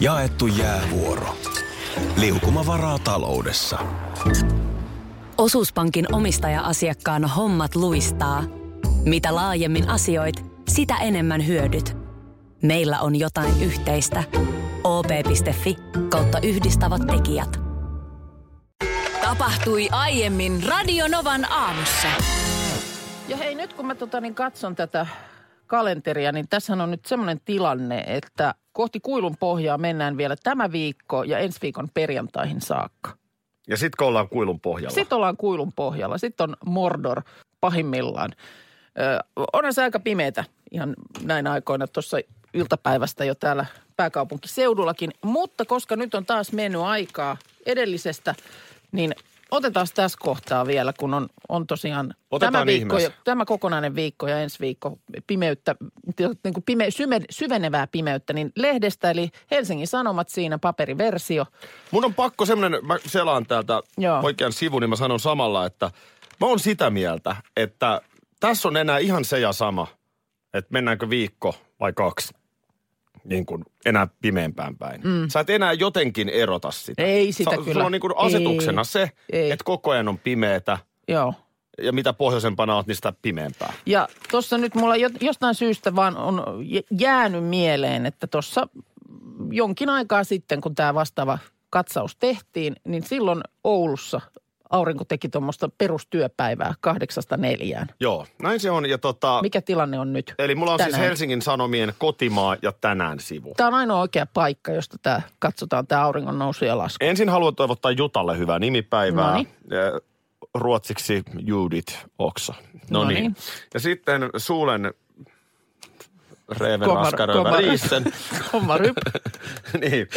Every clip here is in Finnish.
Jaettu jäävuoro. Liukuma varaa taloudessa. Osuuspankin omistaja-asiakkaan hommat luistaa. Mitä laajemmin asioit, sitä enemmän hyödyt. Meillä on jotain yhteistä. op.fi kautta yhdistävät tekijät. Tapahtui aiemmin Radionovan aamussa. Ja hei, nyt kun mä tota, niin katson tätä kalenteria, niin tässä on nyt semmoinen tilanne, että kohti kuilun pohjaa mennään vielä tämä viikko ja ensi viikon perjantaihin saakka. Ja sitten ollaan kuilun pohjalla. Sitten ollaan kuilun pohjalla. Sitten on Mordor pahimmillaan. Ö, onhan se aika pimeätä ihan näin aikoina tuossa iltapäivästä jo täällä pääkaupunkiseudullakin. Mutta koska nyt on taas mennyt aikaa edellisestä, niin otetaan tässä kohtaa vielä, kun on, on tosiaan Otetaan tämä, viikko, ihmeessä. tämä kokonainen viikko ja ensi viikko pimeyttä, niin kuin pime, syve, syvenevää pimeyttä, niin lehdestä eli Helsingin Sanomat siinä paperiversio. Mun on pakko semmoinen, mä selaan täältä Joo. oikean sivun, niin mä sanon samalla, että mä oon sitä mieltä, että tässä on enää ihan se ja sama, että mennäänkö viikko vai kaksi niin kuin enää pimeämpään päin. Mm. Sä et enää jotenkin erota sitä. Ei sitä Sa- kyllä. Sulla on niin kuin asetuksena Ei. se, Ei. että koko ajan on pimeätä Joo. ja mitä pohjoisempana oot, niin sitä pimeämpää. Ja tuossa nyt mulla jo- jostain syystä vaan on jäänyt mieleen, että tuossa jonkin aikaa sitten, kun tämä vastaava katsaus tehtiin, niin silloin Oulussa aurinko teki tuommoista perustyöpäivää kahdeksasta neljään. Joo, näin se on. Ja tota, Mikä tilanne on nyt? eli mulla on tänään? siis Helsingin Sanomien kotimaa ja tänään sivu. Tämä on ainoa oikea paikka, josta tämä katsotaan tämä auringon nousu ja lasku. Ensin haluan toivottaa Jutalle hyvää nimipäivää. Noniin. Ruotsiksi Judith Oksa. No niin. Ja sitten Suulen Reven Komar- komar- niin.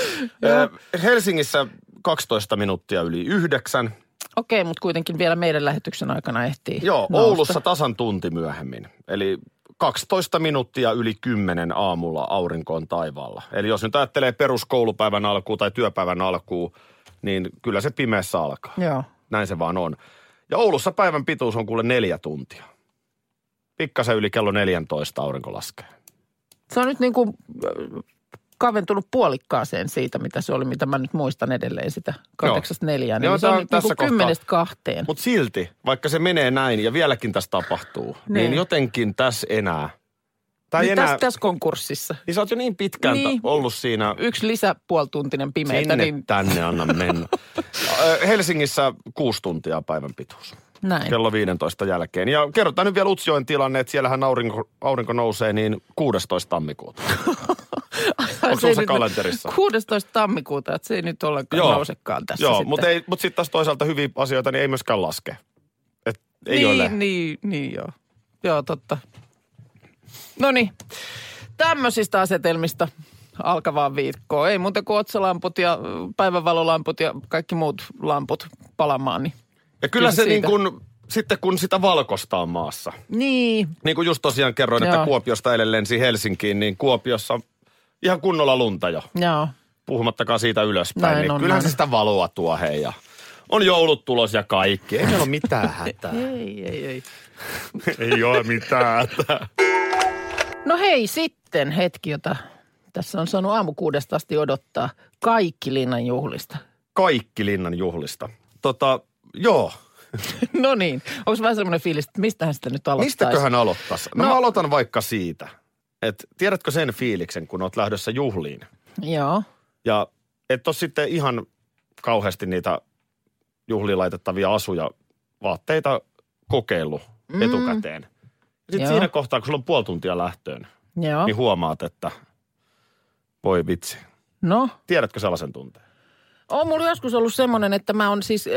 Helsingissä 12 minuuttia yli yhdeksän. Okei, mutta kuitenkin vielä meidän lähetyksen aikana ehtii Joo, nousta. Oulussa tasan tunti myöhemmin. Eli 12 minuuttia yli 10 aamulla aurinko on taivaalla. Eli jos nyt ajattelee peruskoulupäivän alkuun tai työpäivän alkuun, niin kyllä se pimeässä alkaa. Joo. Näin se vaan on. Ja Oulussa päivän pituus on kuule neljä tuntia. Pikkasen yli kello 14 aurinko laskee. Se on nyt niin kuin kaventunut puolikkaaseen siitä, mitä se oli, mitä mä nyt muistan edelleen sitä kahdeksasta neljään. Joo, Niin se on on nyt tässä niin kymmenestä kahteen. Mutta silti, vaikka se menee näin ja vieläkin tässä tapahtuu, niin, Niin. jotenkin tässä enää. Tai Niin enää, tässä, tässä konkurssissa. niin sä oot jo niin pitkään Niin. ollut siinä Yksi lisäpuolituntinen pimeitä, Sinne niin tänne anna mennä. Helsingissä kuusi tuntia päivän pituus. Näin. Kello 15 jälkeen. Ja kerrotaan nyt vielä Utsjoen tilanne, että siellähän aurinko, aurinko nousee niin 16 tammikuuta. onko Se se kalenterissa? 16. tammikuuta, että se ei nyt ollenkaan Joo. nousekaan tässä Joo, sitten. mutta mut sitten taas toisaalta hyviä asioita, niin ei myöskään laske. Et ei niin, ole. Niin, niin joo. Joo, totta. No niin, tämmöisistä asetelmista alkavaa viikkoa. Ei muuta kuin otsalamput ja päivänvalolamput ja kaikki muut lamput palamaan. Niin, Ja kyllä se siitä. niin kuin, sitten kun sitä valkosta on maassa. niin Niin kuin just tosiaan kerroin, että Joo. Kuopiosta eilen lensi Helsinkiin, niin Kuopiossa on ihan kunnolla lunta jo. joo. puhumattakaan siitä ylöspäin, Näin niin on, kyllähän näin. se sitä valoa tuo hei ja on joulut tulos ja kaikki. Ei meillä ole mitään hätää. Ei, ei, ei. Ei ole mitään hätää. No hei, sitten hetki, jota tässä on saanut aamukuudesta asti odottaa. Kaikki linnan juhlista. Kaikki linnan juhlista. Tota, joo. no niin, onko vähän semmoinen fiilis, että mistähän sitä nyt aloittaisi? Mistäköhän aloittaisi? No, No. mä aloitan vaikka siitä, että tiedätkö sen fiiliksen, kun oot lähdössä juhliin Joo, ja et ole sitten ihan kauheasti niitä juhliin laitettavia asuja, vaatteita kokeillut mm. etukäteen. Sitten Joo. siinä kohtaa, kun sulla on puoli tuntia lähtöön, joo. niin huomaat, että voi vitsi. No, Tiedätkö sellaisen tunteen? On mulla joskus ollut semmoinen, että mä oon siis äh,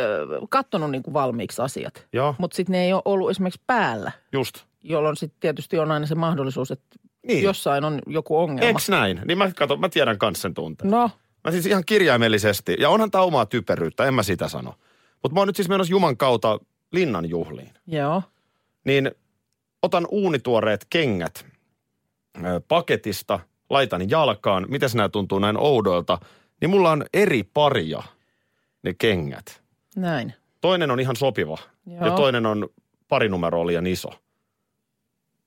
kattonut niin kuin valmiiksi asiat. Joo, Mutta sitten ne ei ole ollut esimerkiksi päällä, just. jolloin sitten tietysti on aina se mahdollisuus, että Niin. jossain on joku ongelma. Eks näin? Niin mä, kato, mä tiedän kans sen tunteen. No, Mä siis ihan kirjaimellisesti, ja onhan tämä omaa typeryyttä, en mä sitä sano. Mutta mä oon nyt siis menossa Juman kautta linnan juhliin. joo. Niin otan uunituoreet kengät paketista, laitan jalkaan. Miten nämä tuntuu näin oudoilta? Niin mulla on eri paria ne kengät. Näin. Toinen on ihan sopiva Joo. ja toinen on pari numeroa liian iso.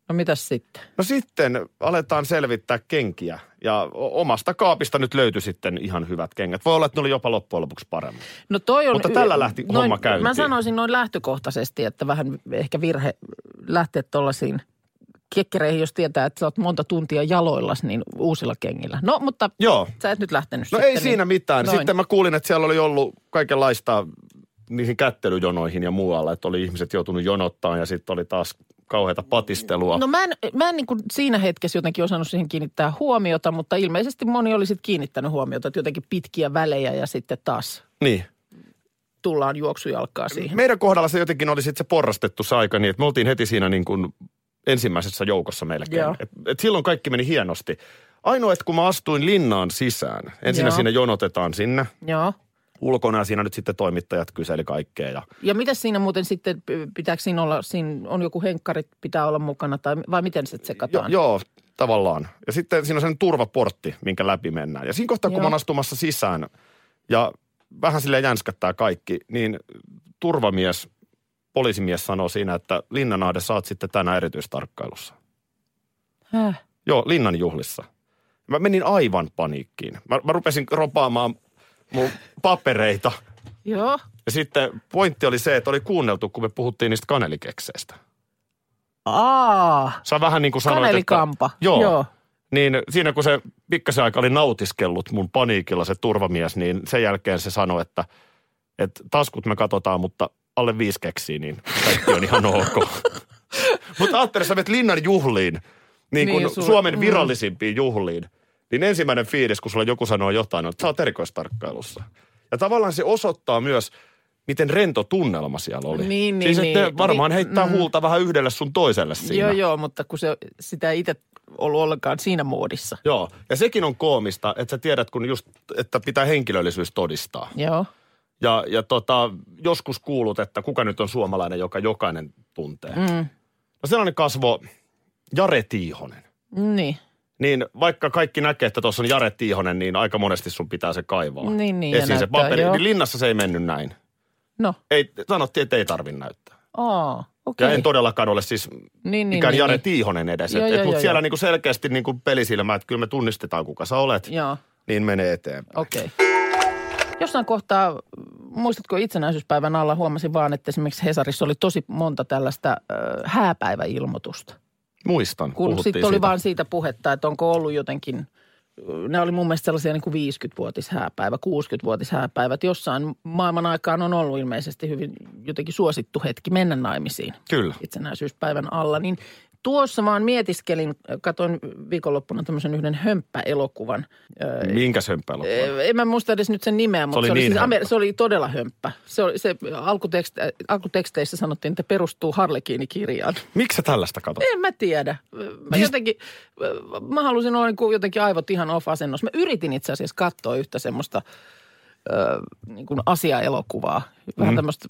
No mitäs sitten? No sitten aletaan selvittää kenkiä. Ja omasta kaapista nyt löytyi sitten ihan hyvät kengät. Voi olla, että ne oli jopa loppujen lopuksi paremmin. No toi on... Mutta tällä lähti noin, homma käyntiin. Mä sanoisin noin lähtökohtaisesti, että vähän ehkä virhe lähteä tuollaisiin kekkereihin, jos tietää, että sä oot monta tuntia jaloillas, niin uusilla kengillä. No, mutta Joo. sä et nyt lähtenyt No sitten. ei siinä niin, mitään. noin. Sitten mä kuulin, että siellä oli ollut kaikenlaista niihin kättelyjonoihin ja muualla, että oli ihmiset joutunut jonottaa ja sitten oli taas kauheata patistelua. No mä en, mä en niin kuin siinä hetkessä jotenkin osannut siihen kiinnittää huomiota, mutta ilmeisesti moni oli sitten kiinnittänyt huomiota, että jotenkin pitkiä välejä ja sitten taas Niin. tullaan juoksujalkaa siihen. Meidän kohdalla se jotenkin oli sitten se porrastettu se aika niin, että me oltiin heti siinä niin kuin ensimmäisessä joukossa melkein. Joo. Et, et silloin kaikki meni hienosti. Ainoa, että kun mä astuin linnaan sisään, ensin Joo. siinä jonotetaan sinne Joo. ulkona ja siinä nyt sitten toimittajat kyseli kaikkea ja Ja mitä siinä muuten sitten, pitääkö siinä olla, siinä on joku henkkarit pitää olla mukana tai vai miten se Jo, tsekataan? joo, tavallaan. Ja sitten siinä on sen turvaportti, minkä läpi mennään. Ja siinä kohtaa, kun Joo. mä oon astumassa sisään ja vähän silleen jänskättää kaikki, niin turvamies, poliisimies sanoo siinä, että Linnanahde saat sitten tänään erityistarkkailussa. Häh? Joo, Linnan juhlissa. Mä menin aivan paniikkiin. Mä, mä rupesin ropaamaan mun papereita. Joo. Ja sitten pointti oli se, että oli kuunneltu, kun me puhuttiin niistä kanelikekseistä. Aa, Sä vähän niin kuin sanoit, Kanelikampa. Että, Joo. joo. Niin siinä kun se pikkasen aika oli nautiskellut mun paniikilla se turvamies, niin sen jälkeen se sanoi, että, että taskut me katsotaan, mutta alle viisi keksiä, niin kaikki on ihan ok. mutta ajattelin, sä menet Linnan juhliin, niin kuin Niin, sulla- Suomen mm. virallisimpiin juhliin, niin ensimmäinen fiilis, kun sulla joku sanoo jotain, on, että sä oot erikoistarkkailussa. Ja tavallaan se osoittaa myös, miten rento tunnelma siellä oli. Niin, siis niin, että ne niin. varmaan Niin, heittää mm. huulta vähän yhdelle sun toiselle siinä. Joo, joo, mutta kun se, sitä itse ollut ollenkaan siinä muodissa. Joo, ja sekin on koomista, että sä tiedät, kun just, että pitää henkilöllisyys todistaa. Joo. Ja, ja tota, joskus kuulut, että kuka nyt on suomalainen, joka jokainen tuntee. Mm. No sellainen kasvo Jare Tiihonen. Niin. Niin vaikka kaikki näkee, että tuossa on Jare Tiihonen, niin aika monesti sun pitää se kaivaa. Niin, niin, ja Esiin se paperi. joo. Niin linnassa se ei mennyt näin. No, Ei, sanottiin, että ei tarvi näyttää. aa, okei. Ja en todellakaan ole siis Niin, niin, ikään niin, Jare niin. Tiihonen edes. Joo, et, joo, et, mutta siellä niinku selkeästi niinku pelisilmä, että kyllä me tunnistetaan kuka sä olet, Joo, niin menee eteenpäin. okei. Jossain kohtaa, muistatko itsenäisyyspäivän alla, huomasin vaan, että esimerkiksi Hesarissa oli tosi monta tällaista äh, hääpäiväilmoitusta. Muistan, Kun sitten oli vaan siitä puhetta, että onko ollut jotenkin, ne oli mun mielestä sellaisia niin kuin 50-vuotishääpäivä, 60-vuotishääpäivät. Jossain maailman aikaan on ollut ilmeisesti hyvin jotenkin suosittu hetki mennä naimisiin Kyllä. itsenäisyyspäivän alla. Niin tuossa vaan mietiskelin, katoin viikonloppuna tämmöisen yhden hömppäelokuvan. Minkä sömppäilukuva? En mä muista edes nyt sen nimeä, mutta oli se oli, niin siis. Amer- se oli todella hömppä. Se, oli, se alkutekst, alkuteksteissä sanottiin, että perustuu Harlekiini-kirjaan. Miksi sä tällaista katsot? En mä tiedä. Mä jotenkin, mä halusin olla niin jotenkin aivot ihan off-asennossa. Mä yritin itse asiassa katsoa yhtä semmoista ö, niin kuin asiaelokuvaa. Vähän mm. tämmöistä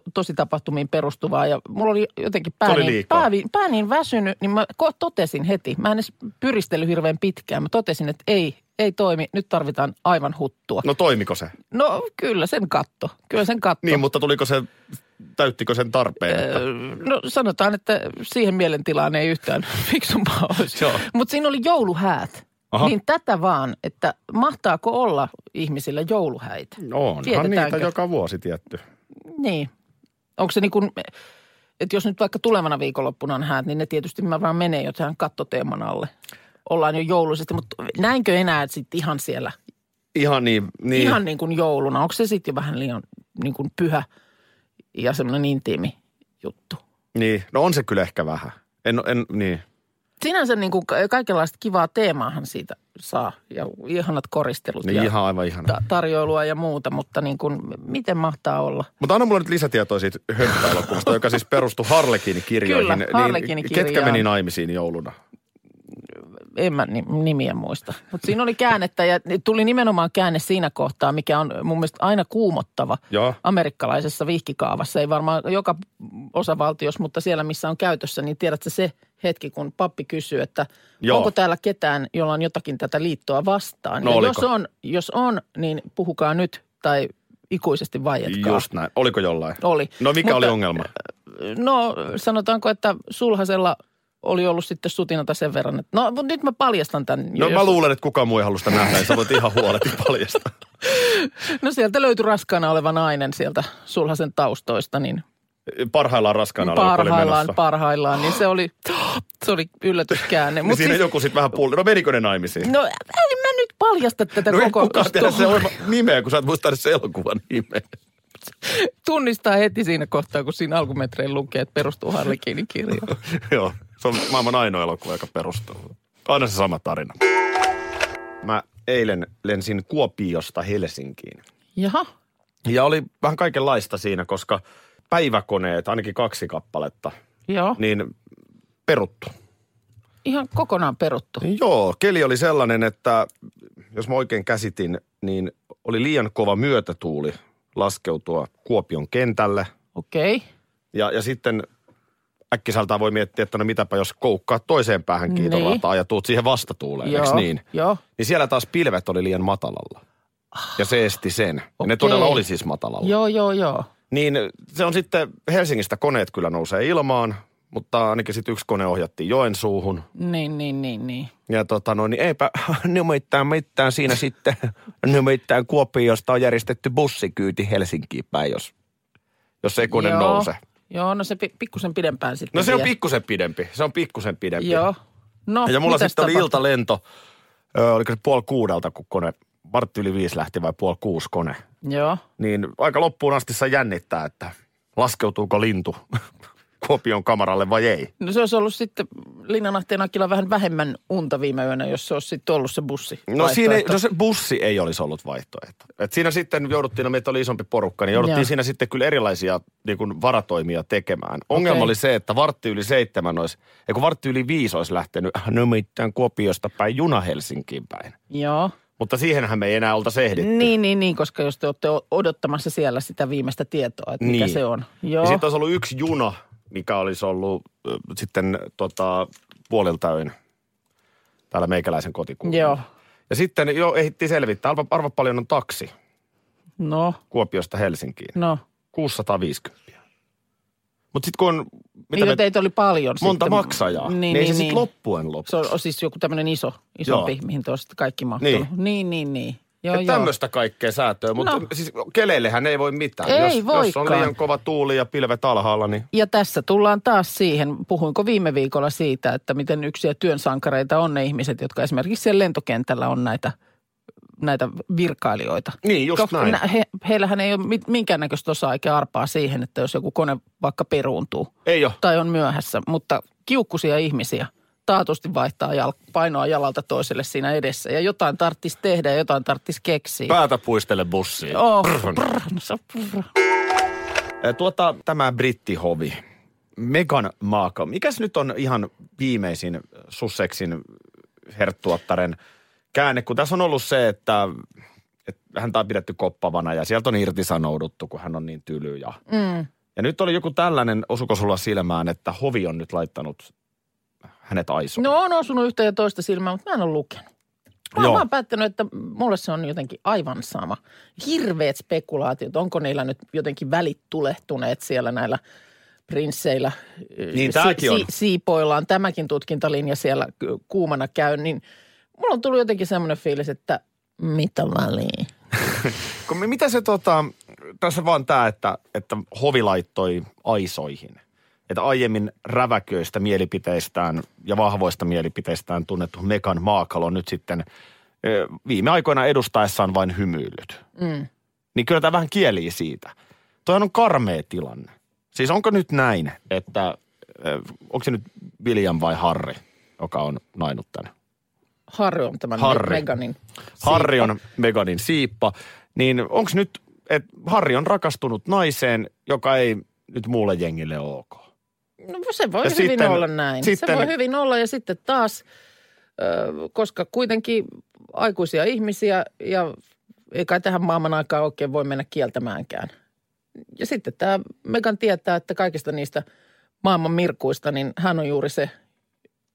to, tosi tapahtumiin perustuvaa. Ja mulla oli jotenkin pää, oli niin, pää, vi- pää niin väsynyt, niin mä totesin heti. Mä en edes pyristellyt hirveän pitkään. Mä totesin, että ei, ei toimi. Nyt tarvitaan aivan huttua. No, No toimiko se? no kyllä sen katto. Kyllä sen katto. Niin, mutta tuliko se, täyttikö sen tarpeen? Että... Öö, No sanotaan, että siihen mielentilaan ei yhtään fiksumpaa olisi. Mutta siinä oli jouluhäät. Aha. Niin tätä vaan, että mahtaako olla ihmisillä jouluhäitä? Onhan niitä Tiedetäänkö? joka vuosi tietty. Niin. Onko se niin kuin, että jos nyt vaikka tulevana viikonloppuna on häät, niin ne tietysti mä vaan menee jo tähän kattoteeman alle. Ollaan jo jouluisesti, mutta näinkö enää sitten ihan siellä, Ihan niin. niin. ihan niin kuin jouluna? Onko se sitten jo vähän liian niin kuin pyhä ja semmoinen intiimi juttu? niin. No on se kyllä ehkä vähän. En, en, niin. Sinänsä niin kuin ka- kaikenlaista kivaa teemaahan siitä saa ja ihanat koristelut niin ja ihan aivan ihana. ta- tarjoilua ja muuta, mutta niin kuin, miten mahtaa olla? Mutta anna mulle nyt lisätietoa siitä hömppäelokuvasta, joka siis perustui Harlekiini-kirjoihin. Kyllä, Niin ketkä meni naimisiin jouluna? En mä ni- nimiä muista. Mutta siinä oli käännettä ja tuli nimenomaan käänne siinä kohtaa, mikä on mun mielestä aina kuumottava Joo. amerikkalaisessa vihkikaavassa. Ei varmaan joka osavaltiossa, mutta siellä missä on käytössä, niin tiedätkö se hetki, kun pappi kysyy, että Joo. onko täällä ketään, jolla on jotakin tätä liittoa vastaan. No ja oliko? jos on, jos on, niin puhukaa nyt tai ikuisesti vaietkaa. Just näin. Oliko jollain? Oli. No mikä Mutta- oli ongelma? No sanotaanko, että sulhasella oli ollut sitten sutinata sen verran, että no nyt mä paljastan tämän. No jos- mä luulen, että kukaan muu ei halua sitä nähdä, niin sä voit ihan huoleti paljastaa. No sieltä löytyi raskaana oleva nainen sieltä sulhasen taustoista, niin Parhaillaan raskaana parhaillaan, parhaillaan, niin se oli, se oli yllätyskäänne. Niin Mut siinä siis- joku sitten vähän pulli. No menikö ne naimisiin? No en mä nyt paljasta tätä No koko kukaan tiedä se story. nimeä, kun sä et muista edes se elokuvan nimeä. Tunnistaa heti siinä kohtaa, kun siinä alkumetrein lukee, että perustuu Harlekiinin kirjaan. Joo, se on maailman ainoa elokuva, joka perustuu. Aina se sama tarina. Mä eilen lensin Kuopiosta Helsinkiin. Jaha, Ja oli vähän kaikenlaista siinä, koska päiväkoneet, ainakin kaksi kappaletta, joo. niin peruttu. Ihan kokonaan peruttu. Joo, keli oli sellainen, että jos mä oikein käsitin, niin oli liian kova myötätuuli laskeutua Kuopion kentälle. Okei. Okay. Ja, ja sitten äkkiseltään voi miettiä, että no mitäpä jos koukkaa toiseen päähän kiitorataa ja tuut siihen vastatuuleen, eikö Joo, niin? joo. Niin siellä taas pilvet oli liian matalalla. Ja se esti sen. Ja ne todella oli siis matalalla. Joo, joo, joo. Niin se on sitten, Helsingistä koneet kyllä nousee ilmaan, mutta ainakin sitten yksi kone ohjattiin Joensuuhun. Niin, niin, niin, niin. Ja tota no, niin eipä nimittäin mitään siinä sitten, nimittäin Kuopiosta on järjestetty bussikyyti Helsinkiin päin, jos, jos ei kone joo. nouse. Joo, no se pi- pikkusen pidempään sitten No se on vie. pikkusen pidempi, se on pikkusen pidempi. Joo. No, Ja mulla sitten oli tapahtui? iltalento, ö, oliko se puoli kuudelta, kun kone, vartti yli viisi lähti vai puoli kuusi kone. Joo. Niin aika loppuun asti saa jännittää, että laskeutuuko lintu Kuopion kamaralle vai ei. No se olisi ollut sitten Linnanahteen Akilla vähän vähemmän unta viime yönä, jos se olisi sitten ollut se bussi. No siinä ei, no se bussi ei olisi ollut vaihtoehto. Et siinä sitten jouduttiin, no meitä oli isompi porukka, niin jouduttiin Joo. siinä sitten kyllä erilaisia niin kuin varatoimia tekemään. Ongelma Okei. oli se, että vartti yli seitsemän olisi, ei kun vartti yli viisi olisi lähtenyt, no mitään Kuopiosta päin juna Helsinkiin päin. Joo. Mutta siihenhän me ei enää oltaisi ehditty. Niin, niin, niin, koska jos te olette odottamassa siellä sitä viimeistä tietoa, että mikä Niin. se on. Ja Joo. sitten olisi ollut yksi juna, mikä olisi ollut sitten tota, puolilta öin täällä meikäläisen kotikulmalla. Joo. Ja sitten jo ehdittiin selvittää, arva, arva paljon on taksi No, Kuopiosta Helsinkiin. no. 650. Mutta sitten kun on mitä Niitä me, teitä oli paljon monta sitten. maksajaa, niin, Niin, niin ei niin, se sitten niin. loppuen loppu. Se on siis joku tämmöinen iso, isompi, Joo. mihin te sitten kaikki mahtunut. Niin. Niin, niin, niin. Joo, Että tämmöistä kaikkea säätöä, mutta No. siis keleillehän ei voi mitään. Ei jos, jos on liian kova tuuli ja pilvet alhaalla, niin Ja tässä tullaan taas siihen, puhuinko viime viikolla siitä, että miten yksiä työnsankareita on ne ihmiset, jotka esimerkiksi siellä lentokentällä on näitä, näitä virkailijoita. Niin, just Koska näin. nä- He, heillähän ei ole minkäännäköistä osaa eikä arpaa siihen, että jos joku kone vaikka peruuntuu ei ole. tai on myöhässä, mutta kiukkusia ihmisiä taatusti vaihtaa jal- painoa jalalta toiselle siinä edessä. Ja jotain tarttisi tehdä ja jotain tarttisi keksiä. Päätä puistele bussiin. Oh, brr, brr. Eh, Tuota, tämä brittihovi, Megan Markle. Mikäs nyt on ihan viimeisin Sussexin herttuottaren käänne, kun tässä on ollut se, että, että häntä on pidetty koppavana ja sieltä on irtisanouduttu, kun hän on niin tyly. Ja, Mm. ja nyt oli joku tällainen, osuko sulla silmään, että hovi on nyt laittanut hänet aisoon. No on osunut yhtä ja toista silmää, mutta mä en ole lukenut. Mä, Joo. mä oon päättänyt, että mulle se on jotenkin aivan sama. Hirveät spekulaatiot, onko niillä nyt jotenkin välit tulehtuneet siellä näillä prinsseillä. Niin, tääkin on. siipoillaan tämäkin tutkintalinja siellä ku- kuumana käy, niin mulla on tullut jotenkin semmoinen fiilis, että mitä väliä. Mitä se tota, tässä vaan tämä, että, että hovi laittoi aisoihin. Että aiemmin räväköistä mielipiteistään ja vahvoista mielipiteistään tunnettu Megan Markle on nyt sitten viime aikoina edustaessaan vain hymyillyt. Mm. Niin kyllä tämä vähän kielii siitä. Toihan on karmea tilanne. Siis onko nyt näin, että onko se nyt William vai Harry, joka on nainut tänne? Harry on tämän Harry. Meganin. Harri siippa. on Meganin siippa. Niin onko nyt, että Harri on rakastunut naiseen, joka ei nyt muulle jengille ole ok? No se voi Ja hyvin sitten- olla näin. sitten- Se voi hyvin olla ja sitten taas, koska kuitenkin aikuisia ihmisiä ja ei kai tähän maailman aikaan oikein voi mennä kieltämäänkään. Ja sitten tämä Megan tietää, että kaikista niistä maailman mirkuista, niin hän on juuri se,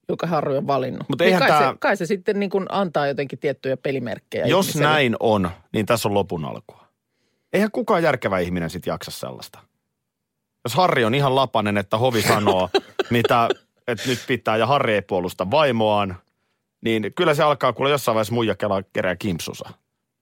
joka Harry on valinnut. Mutta niin kai, tää- se, kai se sitten niin kuin antaa jotenkin tiettyjä pelimerkkejä. Jos ihmiselle. näin on, niin tässä on lopun alkua. Eihän kukaan järkevä ihminen sit jaksa sellaista. Jos Harri on ihan lapanen, että hovi sanoo, mitä, että nyt pitää ja Harri ei puolusta vaimoaan, niin kyllä se alkaa kuule jossain vaiheessa muija kerää kimpsusa.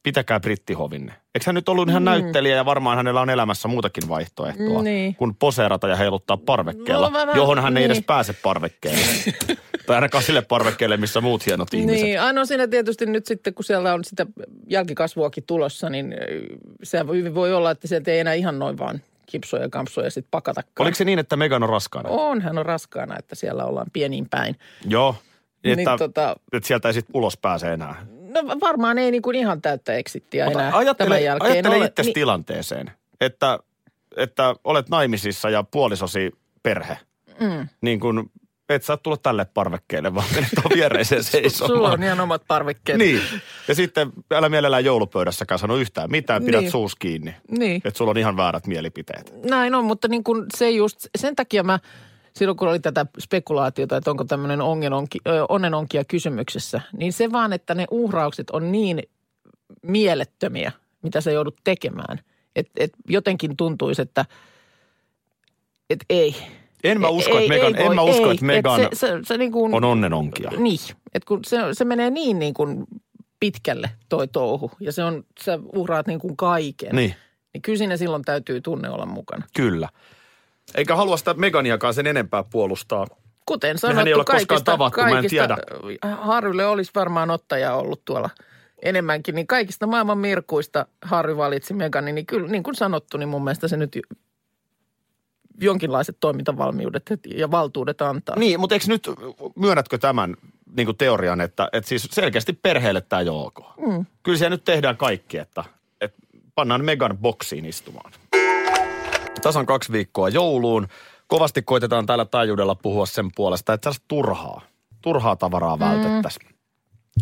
Pitäkää brittihovinne. Eikö hän nyt ollut ihan näyttelijä ja varmaan hänellä on elämässä muutakin vaihtoehtoa Niin. kuin poseerata ja heiluttaa parvekkeella, No, mä- johon hän ei edes niin. pääse parvekkeelle. tai ainakaan sille parvekkeelle, missä muut hienot ihmiset. Niin, ainoa siinä tietysti nyt sitten, kun siellä on sitä jälkikasvuakin tulossa, niin se hyvin voi olla, että sieltä ei enää ihan noin vaan kipsoja ja kampsoja sitten pakatakaan. Oliko se niin, että Megan on raskaana? On, hän on raskaana, että siellä ollaan pieniin päin. Joo. Niin, Niin että, tota- että sieltä ei sitten ulos pääse enää. No varmaan ei niin kuin ihan täyttä exittiä Mutta enää ajattele, tämän jälkeen ajattele ole. itse Niin- tilanteeseen, että, että olet naimisissa ja puolisosi perhe. Mm. Niin kun et saa tulla tälle parvekkeelle, vaan menet tuon viereiseen seisomaan. Sulla on ihan omat parvekkeet. Niin. Ja sitten älä mielellään joulupöydässäkään sano yhtään mitään, pidät Niin. suus kiinni. Niin. Että sulla on ihan väärät mielipiteet. Näin on, mutta niin kuin se just, sen takia mä silloin kun oli tätä spekulaatiota, että onko tämmöinen onnenonki, ö, onnenonkia kysymyksessä, niin se vaan, että ne uhraukset on niin mielettömiä, mitä sä joudut tekemään. Että et jotenkin tuntuisi, että et ei. En mä Ei- usko, että Megan, ei en mä voi, usko, ei. että Megan Et se, se, se niin kuin, on onnenonkia. Niin, että kun se, se menee niin, niin kuin pitkälle toi touhu ja se on, sä uhraat niin kuin kaiken. Niin. Niin kyllä siinä silloin täytyy tunne olla mukana. Kyllä. Eikä halua sitä Meganiakaan sen enempää puolustaa. Kuten sanottu, ei ole koskaan kaikista, tavattu, mä en kaikista tiedä. Harrylle olisi varmaan ottaja ollut tuolla enemmänkin, niin kaikista maailman mirkuista Harry valitsi Meganin, niin kyllä niin kuin sanottu, niin mun mielestä se nyt jonkinlaiset toimintavalmiudet ja valtuudet antaa. Niin, mutta eikö nyt, myönnätkö tämän niin teorian, että, että siis selkeästi perheelle tämä ei ole ok? Mm. Kyllä siellä nyt tehdään kaikki, että, että pannaan Megan boksiin istumaan. Tasan kaksi viikkoa jouluun. Kovasti koitetaan täällä taajuudella puhua sen puolesta, että sellaista turhaa, turhaa tavaraa vältettäisiin.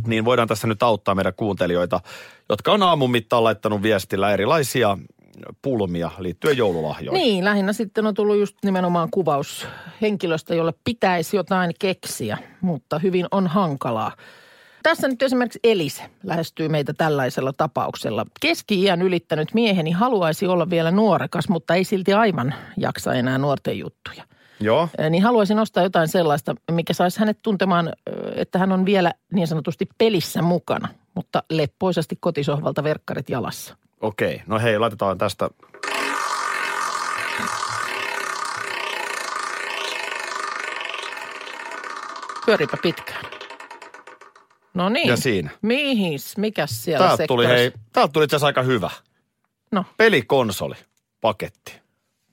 Niin voidaan tässä nyt auttaa meidän kuuntelijoita, jotka on aamun mittaan laittanut viestillä erilaisia pulmia liittyen joululahjoihin. Niin, lähinnä sitten on tullut just nimenomaan kuvaus henkilöstä, jolle pitäisi jotain keksiä, mutta hyvin on hankalaa. Tässä nyt esimerkiksi Elise lähestyy meitä tällaisella tapauksella. Keski-iän ylittänyt mieheni haluaisi olla vielä nuorekas, mutta ei silti aivan jaksa enää nuorten juttuja. Joo. Niin haluaisin nostaa jotain sellaista, mikä saisi hänet tuntemaan, että hän on vielä niin sanotusti pelissä mukana, mutta leppoisasti kotisohvalta verkkarit jalassa. Okei, no hei, laitetaan tästä. Pyöripä pitkään. No niin. Ja siinä. Mihis? Mikäs siellä Täältä tuli, hei, täältä tuli itse asiassa aika hyvä. No, Pelikonsoli, paketti.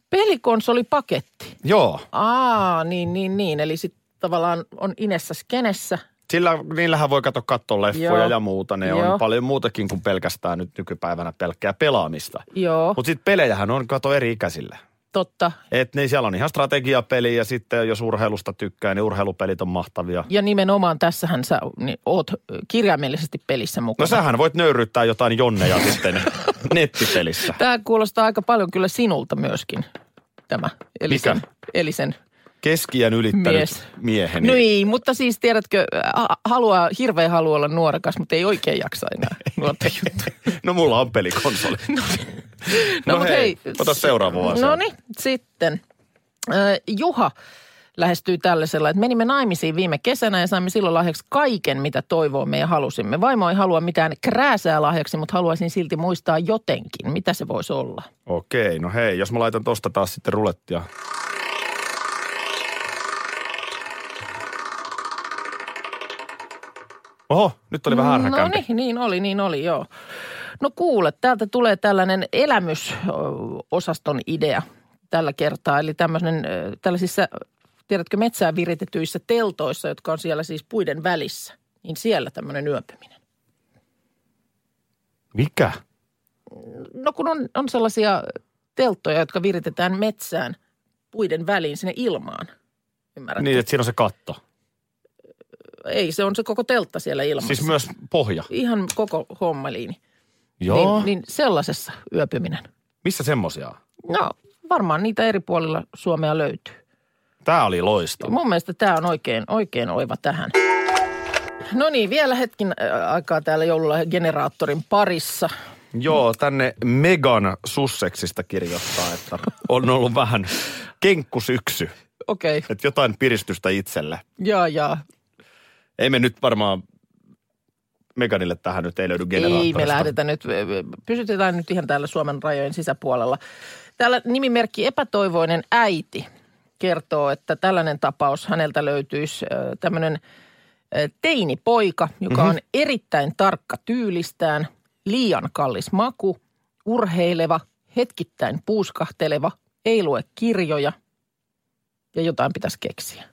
pelikonsolipaketti. Joo, Aa, niin, niin, niin. Eli sitten tavallaan on Inessä skenessä. Sillä, niillähän voi katsoa katsoa leffoja Joo. ja muuta. Ne Joo. on paljon muutakin kuin pelkästään nyt nykypäivänä pelkkää pelaamista. Joo, Mutta sitten pelejähän on, kato eri ikäisille. totta. Et niin siellä on ihan strategiapeli ja sitten jos urheilusta tykkää, niin urheilupelit on mahtavia. Ja nimenomaan tässähän sä niin oot kirjaimellisesti pelissä mukana. No sähän voit nöyryttää jotain jonneja sitten nettipelissä. Tämä kuulostaa aika paljon kyllä sinulta myöskin, tämä Elisen, Mikä? Elisen Keskiän ylittänyt Mies. mieheni. No ei, mutta siis tiedätkö, ha- haluaa, hirveän haluaa olla nuorekas, mutta ei oikein jaksa enää nuorten juttuja. No mulla on pelikonsoli. No, mut hei, ota seuraava asia. No niin, sitten. Äh, Juha lähestyy tällaisella, että menimme naimisiin viime kesänä ja saimme silloin lahjaksi kaiken, mitä toivoimme ja halusimme. Vaimo ei halua mitään krääsää lahjaksi, mutta haluaisin silti muistaa jotenkin. Mitä se voisi olla? Okei, no hei, jos mä laitan tosta taas sitten rulettia. Oho, nyt oli vähän No ärhäkämpi. niin, niin oli, niin oli, joo. No kuule, täältä tulee tällainen elämysosaston idea tällä kertaa. Eli tämmöinen, tällaisissa, tiedätkö, metsään viritetyissä teltoissa, jotka on siellä siis puiden välissä. Niin siellä tämmöinen yöpyminen. Mikä? No kun on, on sellaisia telttoja, jotka viritetään metsään puiden väliin sinne ilmaan. Ymmärrätkö? Niin, että siinä on se katto. Ei, se on se koko teltta siellä ilmassa. Siis myös pohja. Ihan koko hommeliini. Joo. Niin, niin sellaisessa yöpyminen. Missä semmosia on? No varmaan niitä eri puolilla Suomea löytyy. Tää oli loistava. Mun mielestä tämä on oikein, oikein oiva tähän. No niin, vielä hetkin äh, aikaa täällä joululla generaattorin parissa. Joo, tänne Megan Sussexista kirjoittaa, että on ollut vähän kenkkusyksy. Okei. Okay. Että jotain piristystä itselle. Jaa, jaa. Ei me nyt varmaan Meganille tähän nyt ei löydy generaattorista. Ei me lähdetä nyt, pysytetään nyt ihan täällä Suomen rajojen sisäpuolella. Täällä nimimerkki Epätoivoinen äiti kertoo, että tällainen tapaus häneltä löytyisi tämmöinen teinipoika, joka mm-hmm. on erittäin tarkka tyylistään, liian kallis maku, urheileva, hetkittäin puuskahteleva, ei lue kirjoja ja jotain pitäisi keksiä.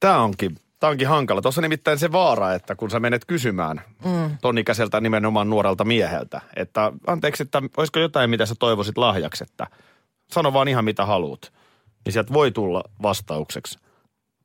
Tämä onkin Tämä onkin hankala. Tuossa on nimittäin se vaara, että kun sä menet kysymään mm. ton ikäiseltä nimenomaan nuorelta mieheltä, että anteeksi, että olisiko jotain, mitä sä toivoisit lahjaksi, että sano vaan ihan mitä haluat. Niin sieltä voi tulla vastaukseksi.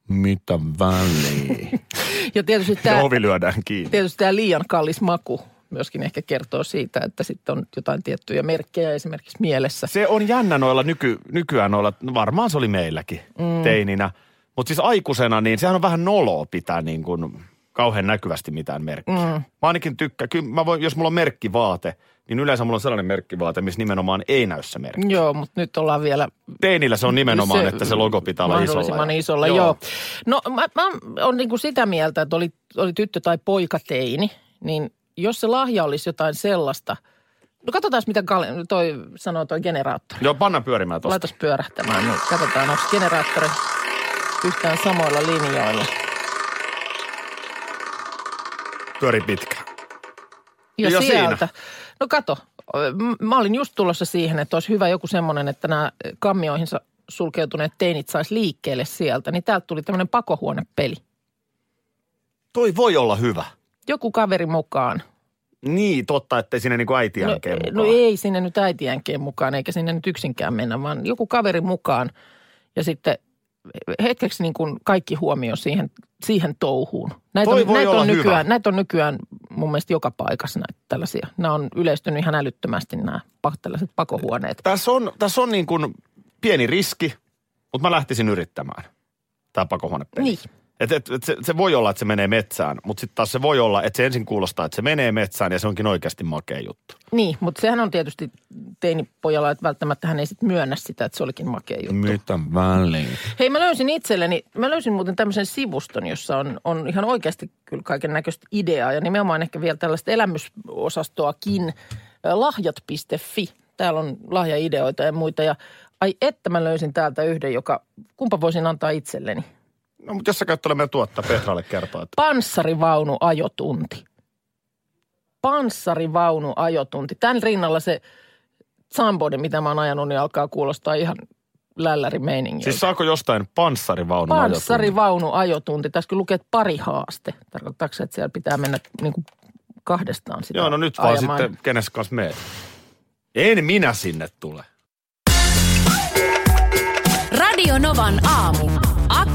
Mitä väliä? ja tietysti tämä, ovi lyödään kiinni. Tietysti tämä liian kallis maku myöskin ehkä kertoo siitä, että sitten on jotain tiettyjä merkkejä esimerkiksi mielessä. Se on jännä noilla nyky, nykyään noilla, no varmaan se oli meilläkin mm. teininä – mutta siis aikuisena, niin sehän on vähän noloa pitää niin kuin kauhean näkyvästi mitään merkkiä. Mm. Mä ainakin tykkään, kyllä mä voin, jos mulla on merkkivaate, niin yleensä mulla on sellainen merkkivaate, missä nimenomaan ei näy se merkki. Joo, mutta nyt ollaan vielä... Teinillä se on nimenomaan, se, että se logo pitää olla isolla. Isolla, joo. joo. No mä, mä oon niin kuin sitä mieltä, että oli, oli tyttö tai poika teini, niin jos se lahja olisi jotain sellaista – No katsotaan, mitä toi sanoo toi generaattori. Joo, panna pyörimään tuosta. Laitas pyörähtämään, niin katsotaan, onko generaattori yhtään samoilla linjoilla. Pyöri pitkä. Ja, ja sieltä. Siinä. No kato, mä olin just tulossa siihen, että olisi hyvä joku semmoinen, että nämä kammioihinsa sulkeutuneet teinit saisi liikkeelle sieltä. Niin täältä tuli tämmöinen pakohuonepeli. Toi voi olla hyvä. Joku kaveri mukaan. Niin, totta, ettei sinne niin äitiänkeen no, mukaan. No ei sinne nyt äitiänkeen mukaan, eikä sinne nyt yksinkään mennä, vaan joku kaveri mukaan. Ja sitten hetkeksi niin kuin kaikki huomio siihen, siihen touhuun. Näitä on, näitä, on nykyään, näitä on nykyään mun mielestä joka paikassa näitä tällaisia. Nämä on yleistynyt ihan älyttömästi nämä tällaiset pakohuoneet. Tässä on, tässä on niin kuin pieni riski, mutta mä lähtisin yrittämään tämä pakohuonepeli. Niin. Et, et, et se, se voi olla, että se menee metsään, mutta sitten taas se voi olla, että se ensin kuulostaa, että se menee metsään ja se onkin oikeasti makea juttu. Niin, mutta sehän on tietysti teinipojalla, että välttämättä hän ei sitten myönnä sitä, että se olikin makea juttu. Mitä väliin? Hei, mä löysin itselleni, mä löysin muuten tämmöisen sivuston, jossa on, on ihan oikeasti kyllä kaiken näköistä ideaa ja nimenomaan ehkä vielä tällaista elämysosastoakin, lahjat.fi. Täällä on lahjaideoita ja muita ja ai että mä löysin täältä yhden, joka, kumpa voisin antaa itselleni – No, mutta jos sä käyt meidän tuotta, Petralle kertoa. Että... Panssarivaunu ajotunti. Panssarivaunu ajotunti. Tämän rinnalla se Zamboni, mitä mä oon ajanut, niin alkaa kuulostaa ihan lälläri meiningiltä. Siis saako jostain panssarivaunu ajotunti? Panssarivaunu ajotunti. Tässä kyllä lukee pari haaste. Tarkoittaako se, että siellä pitää mennä niin kuin kahdestaan sitä Joo, no nyt ajamaan. vaan sitten kenes kanssa meet. En minä sinne tule. Radio Novan aamu.